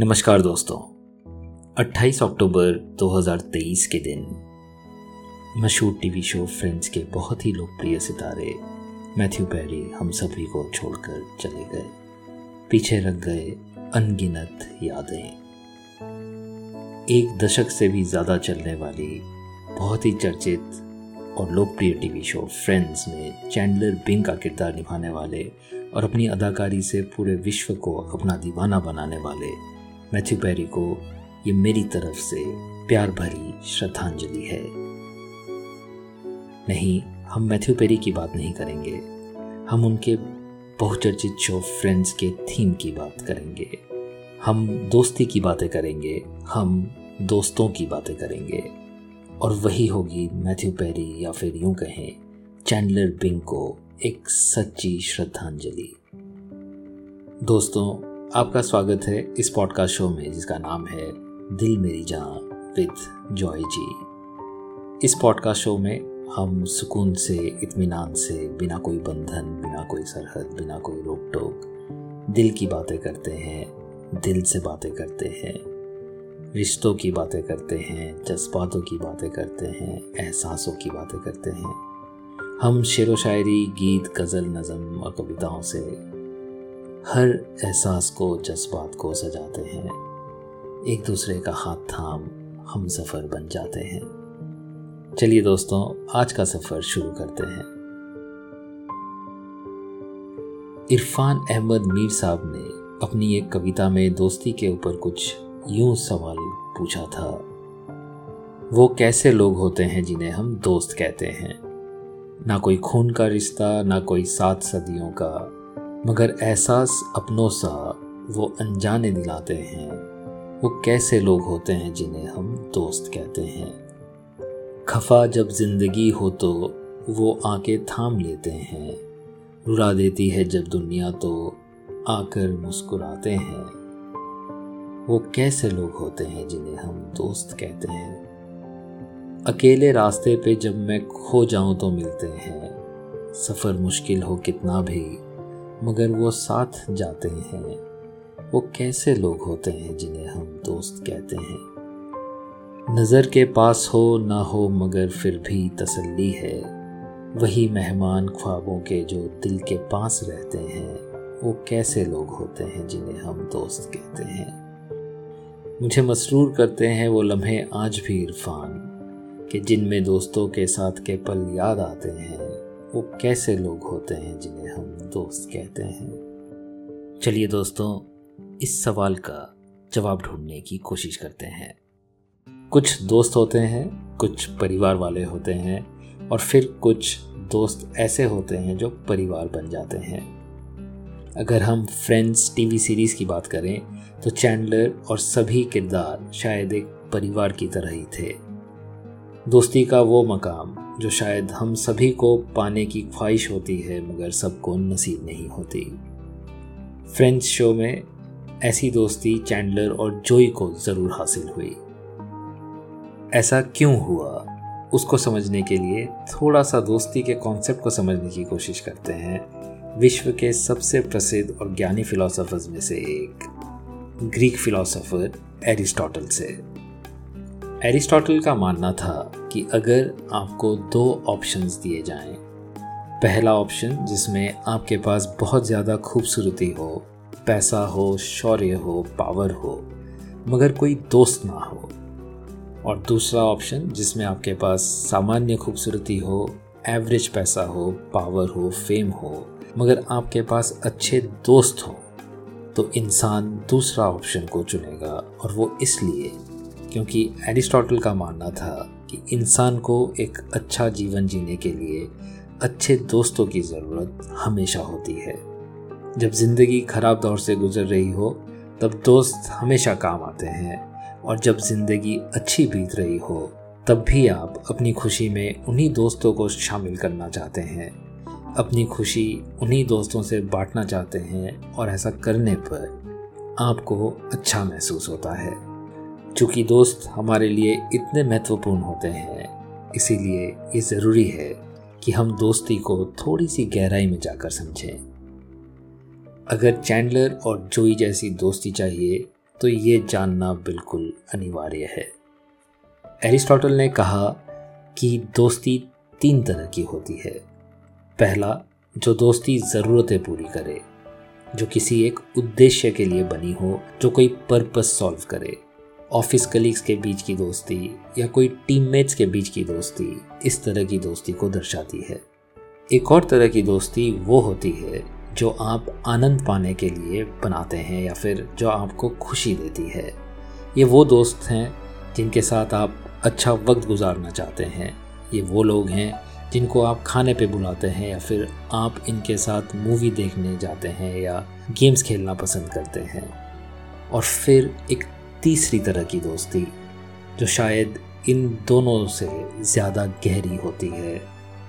नमस्कार दोस्तों। 28 अक्टूबर 2023 के दिन मशहूर टीवी शो फ्रेंड्स के बहुत ही लोकप्रिय सितारे मैथ्यू पेरी हम सभी को छोड़कर चले गए। पीछे रख गए अनगिनत यादें। एक दशक से भी ज़्यादा चलने वाली बहुत ही चर्चित और लोकप्रिय टीवी शो फ्रेंड्स में चैंडलर बिंग का किरदार निभाने वाले और अपनी अदाकारी से पूरे विश्व को अपना दीवाना बनाने वाले मैथ्यू पेरी को ये मेरी तरफ़ से प्यार भरी श्रद्धांजलि है। नहीं, हम मैथ्यू पेरी की बात नहीं करेंगे। हम उनके बहुचर्चित शो फ्रेंड्स के थीम की बात करेंगे। हम दोस्ती की बातें करेंगे, हम दोस्तों की बातें करेंगे। और वही होगी मैथ्यू पेरी या फिर यूँ कहें, चैंडलर बिंग को एक सच्ची श्रद्धांजलि। दोस्तों आपका स्वागत है इस पॉडकास्ट शो में, जिसका नाम है दिल मेरी जहाँ विद जॉय जी। इस पॉडकास्ट शो में हम सुकून से, इत्मीनान से, बिना कोई बंधन, बिना कोई सरहद, बिना कोई रोक टोक दिल की बातें करते हैं, दिल से बातें करते हैं, रिश्तों की बातें करते हैं, जज्बातों की बातें करते हैं, एहसासों की बातें करते हैं। हम शेर व शायरी गीत, गज़ल, नज़म और कविताओं से हर एहसास को, जज्बात को सजाते हैं। एक दूसरे का हाथ थाम हम सफ़र बन जाते हैं। चलिए दोस्तों, आज का सफ़र शुरू करते हैं। इरफान अहमद मीर साहब ने अपनी एक कविता में दोस्ती के ऊपर कुछ यूँ सवाल पूछा था। वो कैसे लोग होते हैं जिन्हें हम दोस्त कहते हैं? ना कोई खून का रिश्ता, ना कोई सात सदियों का मगर एहसास अपनों सा वो अनजाने दिलाते हैं। वो कैसे लोग होते हैं जिन्हें हम दोस्त कहते हैं। खफा जब ज़िंदगी हो तो वो आके थाम लेते हैं। रुला देती है जब दुनिया तो आकर मुस्कुराते हैं। वो कैसे लोग होते हैं जिन्हें हम दोस्त कहते हैं। अकेले रास्ते पे जब मैं खो जाऊँ तो मिलते हैं। सफ़र मुश्किल हो कितना भी मगर वो साथ जाते हैं। वो कैसे लोग होते हैं जिन्हें हम दोस्त कहते हैं? नज़र के पास हो ना हो, मगर फिर भी तसल्ली है। वही मेहमान ख्वाबों के जो दिल के पास रहते हैं, वो कैसे लोग होते हैं जिन्हें हम दोस्त कहते हैं? मुझे मसरूर करते हैं वो लम्हे आज भी इरफान, कि जिनमें दोस्तों के साथ के पल याद आते हैं। वो कैसे लोग होते हैं जिन्हें हम दोस्त कहते हैं? चलिए दोस्तों, इस सवाल का जवाब ढूँढने की कोशिश करते हैं। कुछ दोस्त होते हैं, कुछ परिवार वाले होते हैं, और फिर कुछ दोस्त ऐसे होते हैं जो परिवार बन जाते हैं। अगर हम फ्रेंड्स टीवी सीरीज़ की बात करें तो चैंडलर और सभी किरदार शायद एक परिवार की तरह ही थे। दोस्ती का वो मकाम जो शायद हम सभी को पाने की ख्वाहिश होती है, मगर सबको नसीब नहीं होती। फ्रेंच शो में ऐसी दोस्ती चैंडलर और जोई को ज़रूर हासिल हुई। ऐसा क्यों हुआ? उसको समझने के लिए थोड़ा सा दोस्ती के कॉन्सेप्ट को समझने की कोशिश करते हैं। विश्व के सबसे प्रसिद्ध और ज्ञानी फिलोसोफर्स में से एक ग्रीक फिलोसोफर एरिस्टोटल से। एरिस्टोटल का मानना था कि अगर आपको दो ऑप्शंस दिए जाएँ, पहला ऑप्शन जिसमें आपके पास बहुत ज़्यादा खूबसूरती हो पैसा हो शौर्य हो पावर हो मगर कोई दोस्त ना हो और दूसरा ऑप्शन जिसमें आपके पास सामान्य खूबसूरती हो एवरेज पैसा हो पावर हो फेम हो मगर आपके पास अच्छे दोस्त हो तो इंसान दूसरा ऑप्शन को चुनेगा और वो इसलिए क्योंकि एरिस्टोटल का मानना था कि इंसान को एक अच्छा जीवन जीने के लिए अच्छे दोस्तों की ज़रूरत हमेशा होती है। जब ज़िंदगी ख़राब दौर से गुजर रही हो, तब दोस्त हमेशा काम आते हैं और जब ज़िंदगी अच्छी बीत रही हो, तब भी आप अपनी खुशी में उन्हीं दोस्तों को शामिल करना चाहते हैं। अपनी खुशी उन्हीं दोस्तों से बांटना चाहते हैं और ऐसा करने पर आपको अच्छा महसूस होता है। चूँकि दोस्त हमारे लिए इतने महत्वपूर्ण होते हैं, इसीलिए ये ज़रूरी है कि हम दोस्ती को थोड़ी सी गहराई में जाकर समझें। अगर चैंडलर और जोई जैसी दोस्ती चाहिए तो ये जानना बिल्कुल अनिवार्य है। एरिस्टोटल ने कहा कि दोस्ती तीन तरह की होती है। पहला, जो दोस्ती ज़रूरतें पूरी करे, जो किसी एक उद्देश्य के लिए बनी हो, जो कोई पर्पस सॉल्व करे। ऑफ़िस कलीग्स के बीच की दोस्ती या कोई टीममेट्स के बीच की दोस्ती इस तरह की दोस्ती को दर्शाती है। एक और तरह की दोस्ती वो होती है जो आप आनंद पाने के लिए बनाते हैं या फिर जो आपको खुशी देती है। ये वो दोस्त हैं जिनके साथ आप अच्छा वक्त गुजारना चाहते हैं। ये वो लोग हैं जिनको आप खाने पे बुलाते हैं या फिर आप इनके साथ मूवी देखने जाते हैं या गेम्स खेलना पसंद करते हैं। और फिर एक तीसरी तरह की दोस्ती, जो शायद इन दोनों से ज़्यादा गहरी होती है।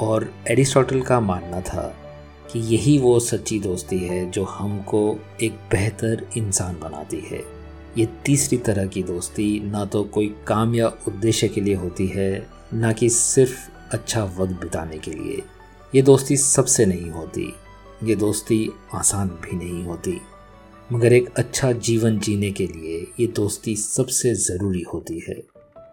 और एरिस्टोटल का मानना था कि यही वो सच्ची दोस्ती है जो हमको एक बेहतर इंसान बनाती है। ये तीसरी तरह की दोस्ती ना तो कोई काम या उद्देश्य के लिए होती है, ना कि सिर्फ़ अच्छा वक्त बिताने के लिए। ये दोस्ती सबसे नहीं होती, ये दोस्ती आसान भी नहीं होती। मगर एक अच्छा जीवन जीने के लिए ये दोस्ती सबसे ज़रूरी होती है।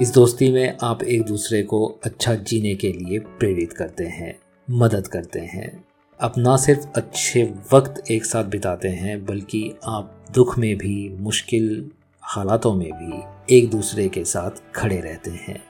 इस दोस्ती में आप एक दूसरे को अच्छा जीने के लिए प्रेरित करते हैं, मदद करते हैं। आप ना सिर्फ़ अच्छे वक्त एक साथ बिताते हैं, बल्कि आप दुख में भी, मुश्किल हालातों में भी एक दूसरे के साथ खड़े रहते हैं।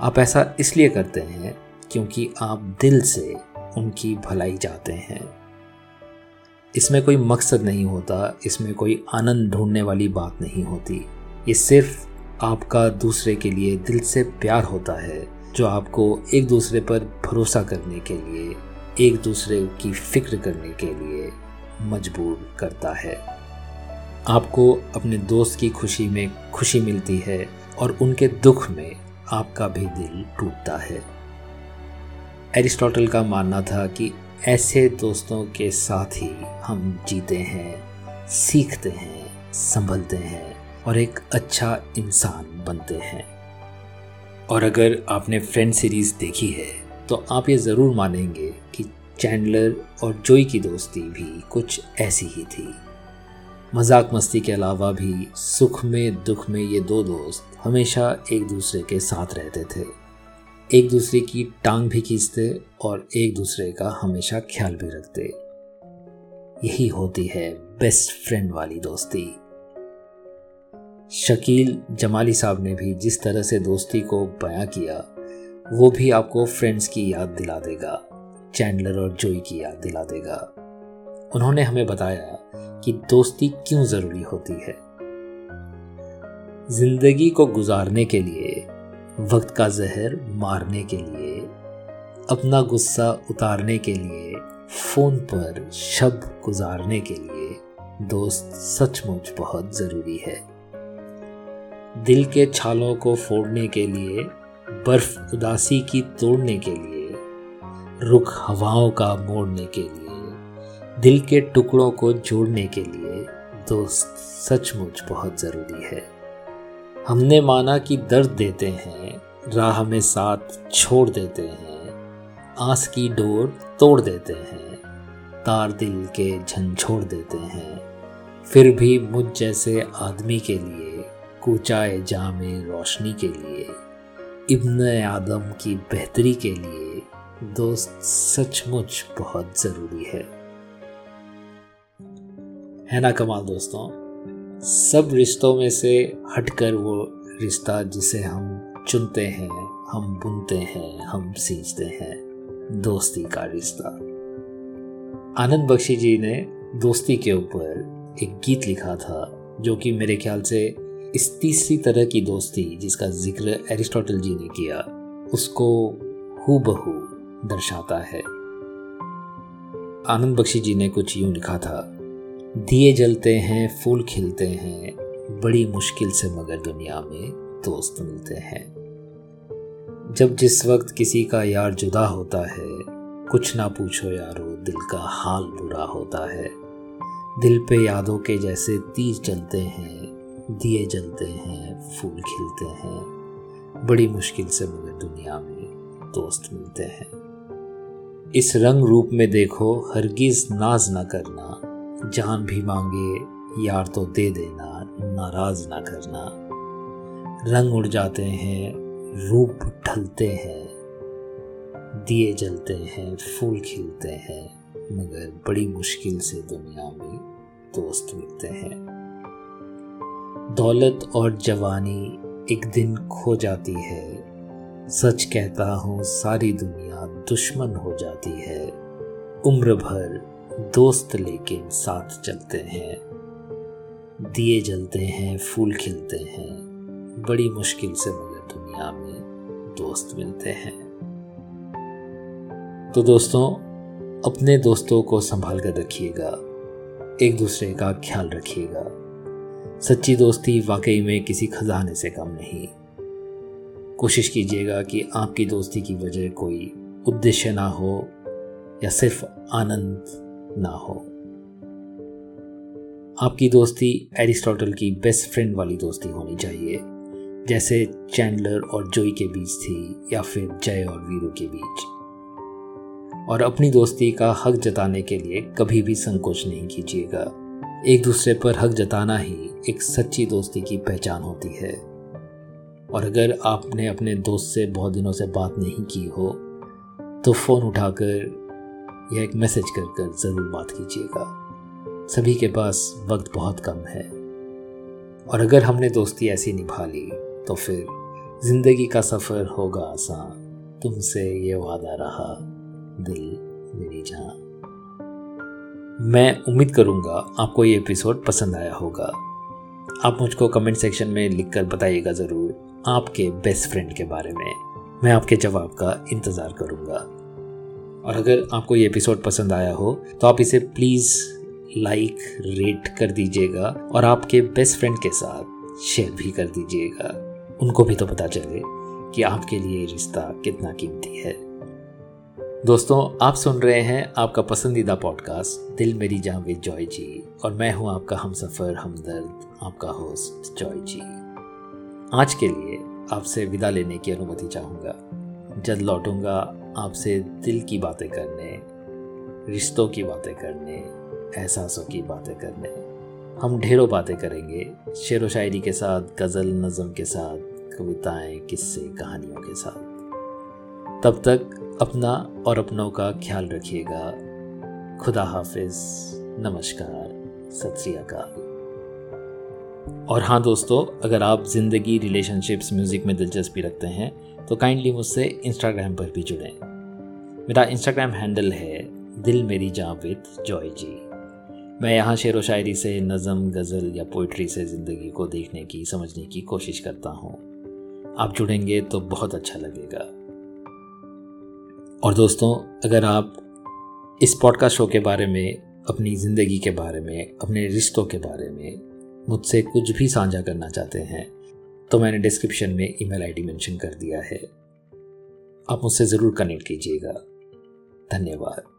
आप ऐसा इसलिए करते हैं क्योंकि आप दिल से उनकी भलाई चाहते हैं। इसमें कोई मकसद नहीं होता, इसमें कोई आनंद ढूँढने वाली बात नहीं होती। ये सिर्फ़ आपका दूसरे के लिए दिल से प्यार होता है, जो आपको एक दूसरे पर भरोसा करने के लिए, एक दूसरे की फ़िक्र करने के लिए मजबूर करता है। आपको अपने दोस्त की खुशी में खुशी मिलती है और उनके दुख में आपका भी दिल टूटता है। एरिस्टोटल का मानना था कि ऐसे दोस्तों के साथ ही हम जीते हैं, सीखते हैं, संभलते हैं और एक अच्छा इंसान बनते हैं। और अगर आपने फ्रेंड सीरीज़ देखी है तो आप ये ज़रूर मानेंगे कि चैंडलर और जोई की दोस्ती भी कुछ ऐसी ही थी। मज़ाक मस्ती के अलावा भी सुख में, दुख में ये दो दोस्त हमेशा एक दूसरे के साथ रहते थे। एक दूसरे की टांग भी खींचते और एक दूसरे का हमेशा ख्याल भी रखते। यही होती है बेस्ट फ्रेंड वाली दोस्ती। शकील जमाली साहब ने भी जिस तरह से दोस्ती को बयां किया, वो भी आपको फ्रेंड्स की याद दिला देगा चैंडलर और जोई की याद दिला देगा। उन्होंने हमें बताया कि दोस्ती क्यों ज़रूरी होती है। ज़िंदगी को गुजारने के लिए वक्त का जहर मारने के लिए, अपना गुस्सा उतारने के लिए, फ़ोन पर शब्द गुजारने के लिए दोस्त सचमुच बहुत ज़रूरी है। दिल के छालों को फोड़ने के लिए, बर्फ़ उदासी की तोड़ने के लिए, रुख हवाओं का मोड़ने के लिए, दिल के टुकड़ों को जोड़ने के लिए दोस्त सचमुच बहुत ज़रूरी है। हमने माना कि दर्द देते हैं, राह में साथ छोड़ देते हैं, आस की डोर तोड़ देते हैं, तार दिल के झंझोड़ देते हैं। फिर भी मुझ जैसे आदमी के लिए, कूचाए जामे रोशनी के लिए, इब्न आदम की बेहतरी के लिए दोस्त सचमुच बहुत ज़रूरी है। है ना कमाल दोस्तों? सब रिश्तों में से हटकर वो रिश्ता जिसे हम चुनते हैं, हम बुनते हैं, हम सींचते हैं, दोस्ती का रिश्ता। आनंद बख्शी जी ने दोस्ती के ऊपर एक गीत लिखा था, जो कि मेरे ख्याल से इस तीसरी तरह की दोस्ती जिसका ज़िक्र एरिस्टोटल जी ने किया, उसको हु बहू दर्शाता है। आनंद बख्शी जी ने कुछ यूँ लिखा था दिए जलते हैं, फूल खिलते हैं, बड़ी मुश्किल से मगर दुनिया में दोस्त मिलते हैं। जब जिस वक्त किसी का यार जुदा होता है, कुछ ना पूछो यारो, दिल का हाल बुरा होता है। दिल पे यादों के जैसे तीर चलते हैं, दिए जलते हैं, फूल खिलते हैं, बड़ी मुश्किल से मगर दुनिया में दोस्त मिलते हैं। इस रंग रूप में देखो, हरगिज नाज ना करना जान भी मांगे, यार तो दे देना, नाराज़ ना करना। रंग उड़ जाते हैं, रूप ढलते हैं, दिए जलते हैं, फूल खिलते हैं, मगर बड़ी मुश्किल से दुनिया में दोस्त मिलते हैं। दौलत और जवानी एक दिन खो जाती है। सच कहता हूँ, सारी दुनिया दुश्मन हो जाती है। उम्र भर दोस्त लेकिन साथ चलते हैं। दिए जलते हैं, फूल खिलते हैं। बड़ी मुश्किल से मगर दुनिया में दोस्त मिलते हैं। तो दोस्तों, अपने दोस्तों को संभाल कर रखिएगा। एक दूसरे का ख्याल रखिएगा। सच्ची दोस्ती वाकई में किसी खजाने से कम नहीं। कोशिश कीजिएगा कि आपकी दोस्ती की वजह कोई उद्देश्य ना हो या सिर्फ़ आनंद ना हो। आपकी दोस्ती एरिस्टोटल की बेस्ट फ्रेंड वाली दोस्ती होनी चाहिए, जैसे चैंडलर और जोई के बीच थी या फिर जय और वीरू के बीच। और अपनी दोस्ती का हक जताने के लिए कभी भी संकोच नहीं कीजिएगा। एक दूसरे पर हक जताना ही एक सच्ची दोस्ती की पहचान होती है। और अगर आपने अपने दोस्त से बहुत दिनों से बात नहीं की हो तो फ़ोन उठाकर या एक मैसेज कर कर ज़रूर बात कीजिएगा। सभी के पास वक्त बहुत कम है। और अगर हमने दोस्ती ऐसी निभा ली तो फिर ज़िंदगी का सफ़र होगा आसान। तुमसे ये वादा रहा, दिल मेरी जहाँ मैं उम्मीद करूँगा आपको ये एपिसोड पसंद आया होगा। आप मुझको कमेंट सेक्शन में लिखकर बताइएगा ज़रूर आपके बेस्ट फ्रेंड के बारे में। मैं आपके जवाब का इंतज़ार करूँगा। और अगर आपको ये एपिसोड पसंद आया हो तो आप इसे प्लीज़ लाइक रेट कर दीजिएगा और आपके बेस्ट फ्रेंड के साथ शेयर भी कर दीजिएगा। उनको भी तो पता चले कि आपके लिए रिश्ता कितना कीमती है। दोस्तों, आप सुन रहे हैं आपका पसंदीदा पॉडकास्ट दिल मेरी जहाँ विद जॉय जी, और मैं हूँ आपका हम सफ़र हमदर्द, आपका होस्ट जॉय जी। आज के लिए आपसे विदा लेने की अनुमति चाहूँगा। जल्द लौटूँगा आपसे दिल की बातें करने, रिश्तों की बातें करने, एहसासों की बातें करने। हम ढेरों बातें करेंगे शेर व शायरी के साथ, गज़ल नज़म के साथ, कविताएँ, किस्से, कहानियों के साथ। तब तक अपना और अपनों का ख्याल रखिएगा। खुदा हाफिज। नमस्कार। सत और हाँ दोस्तों, अगर आप ज़िंदगी, रिलेशनशिप्स, म्यूज़िक में दिलचस्पी रखते हैं तो काइंडली मुझसे इंस्टाग्राम पर भी जुड़ें। मेरा इंस्टाग्राम हैंडल है दिल मेरी जहाँ विद जॉय जी। मैं यहाँ शेर व शायरी से नज़म, गज़ल या पोइट्री से ज़िंदगी को देखने की, समझने की कोशिश करता हूँ। आप जुड़ेंगे तो बहुत अच्छा लगेगा। और दोस्तों, अगर आप इस पॉडकास्ट शो के बारे में, अपनी ज़िंदगी के बारे में, अपने रिश्तों के बारे में मुझसे कुछ भी साझा करना चाहते हैं तो मैंने डिस्क्रिप्शन में ईमेल आईडी मेंशन कर दिया है। आप मुझसे ज़रूर कनेक्ट कीजिएगा। धन्यवाद।